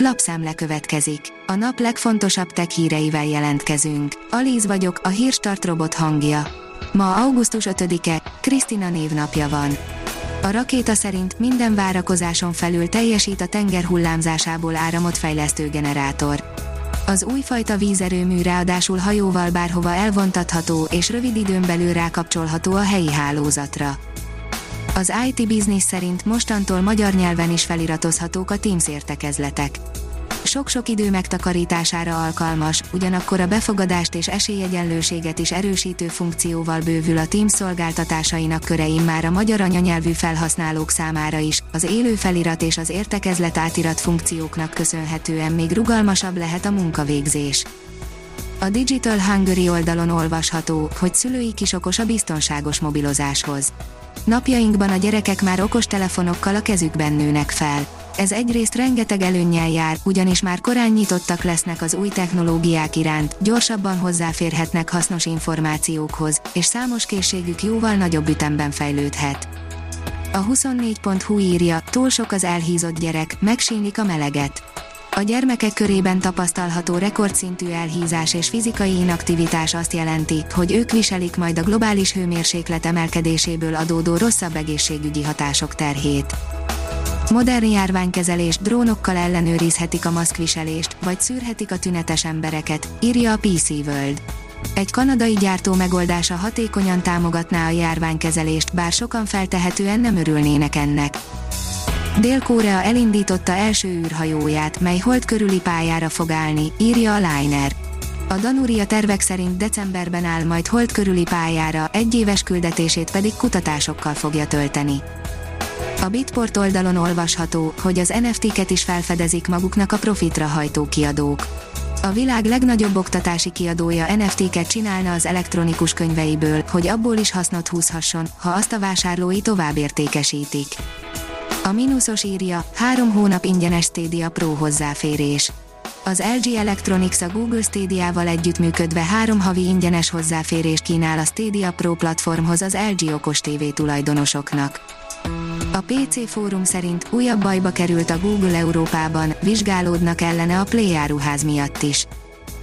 Lapszemle következik. A nap legfontosabb tech híreivel jelentkezünk. Alíz vagyok, a hírstart robot hangja. Ma augusztus 5-e, Krisztina névnapja van. A rakéta szerint minden várakozáson felül teljesít a tenger hullámzásából áramot fejlesztő generátor. Az újfajta vízerőmű ráadásul hajóval bárhova elvontatható és rövid időn belül rákapcsolható a helyi hálózatra. Az IT Business szerint mostantól magyar nyelven is feliratozhatók a Teams értekezletek. Sok-sok idő megtakarítására alkalmas, ugyanakkor a befogadást és esélyegyenlőséget is erősítő funkcióval bővül a Teams szolgáltatásainak körein már a magyar anyanyelvű felhasználók számára is, az élő felirat és az értekezlet átirat funkcióknak köszönhetően még rugalmasabb lehet a munkavégzés. A Digital Hungary oldalon olvasható, hogy szülői okos a biztonságos mobilozáshoz Napjainkban a gyerekek már okos telefonokkal a kezükben nőnek fel. Ez egyrészt rengeteg előnnyel jár, ugyanis már korán nyitottak lesznek az új technológiák iránt, gyorsabban hozzáférhetnek hasznos információkhoz, és számos készségük jóval nagyobb ütemben fejlődhet. A 24.hu írja, túl sok az elhízott gyerek, megsínik a meleget. A gyermekek körében tapasztalható rekordszintű elhízás és fizikai inaktivitás azt jelenti, hogy ők viselik majd a globális hőmérséklet emelkedéséből adódó rosszabb egészségügyi hatások terhét. Modern járványkezelés drónokkal ellenőrizhetik a maszkviselést, vagy szűrhetik a tünetes embereket, írja a PC World. Egy kanadai gyártó megoldása hatékonyan támogatná a járványkezelést, bár sokan feltehetően nem örülnének ennek. Dél-Korea elindította első űrhajóját, mely hold körüli pályára fog állni, írja a Liner. A Danuria tervek szerint decemberben áll majd hold körüli pályára, egy éves küldetését pedig kutatásokkal fogja tölteni. A Bitport oldalon olvasható, hogy az NFT-ket is felfedezik maguknak a profitra hajtó kiadók. A világ legnagyobb oktatási kiadója NFT-ket csinálna az elektronikus könyveiből, hogy abból is hasznot húzhasson, ha azt a vásárlói tovább értékesítik. A mínuszos írja, három hónap ingyenes Stadia Pro hozzáférés. Az LG Electronics a Google Stadia-val együttműködve három havi ingyenes hozzáférést kínál a Stadia Pro platformhoz az LG okos TV tulajdonosoknak. A PC fórum szerint újabb bajba került a Google Európában, vizsgálódnak ellene a Play áruház miatt is.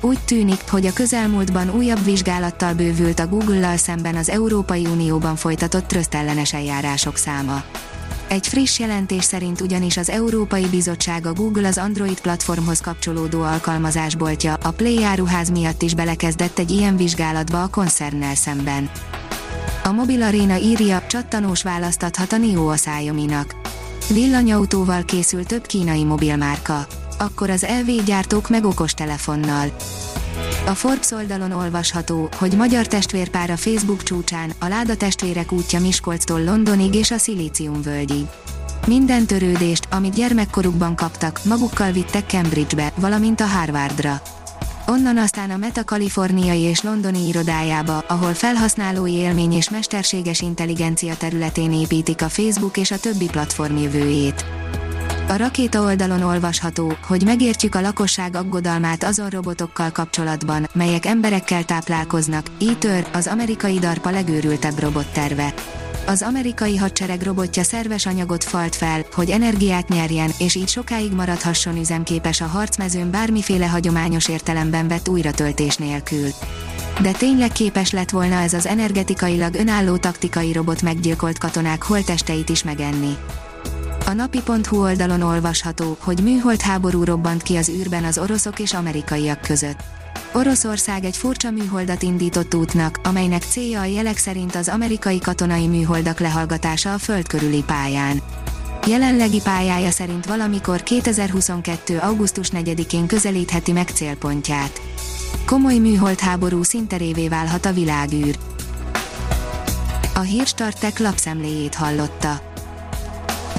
Úgy tűnik, hogy a közelmúltban újabb vizsgálattal bővült a Google-lal szemben az Európai Unióban folytatott trösztellenes eljárások száma. Egy friss jelentés szerint ugyanis az Európai Bizottság a Google az Android platformhoz kapcsolódó alkalmazásboltja, a Play áruház miatt is belekezdett egy ilyen vizsgálatba a koncernnel szemben. A Mobil Arena írja, csattanós választathat a NIO a Xiaomi-nak. Villanyautóval készül több kínai mobilmárka. Akkor az LV gyártók meg okos telefonnal. A Forbes oldalon olvasható, hogy magyar testvérpár a Facebook csúcsán, a Láda testvérek útja Miskolctól Londonig és a Szilícium völgyig. Minden törődést, amit gyermekkorukban kaptak, magukkal vittek Cambridgebe, valamint a Harvardra. Onnan aztán a Meta kaliforniai és londoni irodájába, ahol felhasználói élmény és mesterséges intelligencia területén építik a Facebook és a többi platform jövőjét. A rakéta oldalon olvasható, hogy megértjük a lakosság aggodalmát azon robotokkal kapcsolatban, melyek emberekkel táplálkoznak, e az amerikai DARPA legőrültebb robotterve. Az amerikai hadsereg robotja szerves anyagot falt fel, hogy energiát nyerjen, és így sokáig maradhasson üzemképes a harcmezőn bármiféle hagyományos értelemben vett újratöltés nélkül. De tényleg képes lett volna ez az energetikailag önálló taktikai robot meggyilkolt katonák holtesteit is megenni. A napi.hu oldalon olvasható, hogy műhold háború robbant ki az űrben az oroszok és amerikaiak között. Oroszország egy furcsa műholdat indított útnak, amelynek célja a jelek szerint az amerikai katonai műholdak lehallgatása a föld körüli pályán. Jelenlegi pályája szerint valamikor 2022. augusztus 4-én közelítheti meg célpontját. Komoly műhold háború szinterévé válhat a világűr. A hírstartek lapszemléjét hallotta.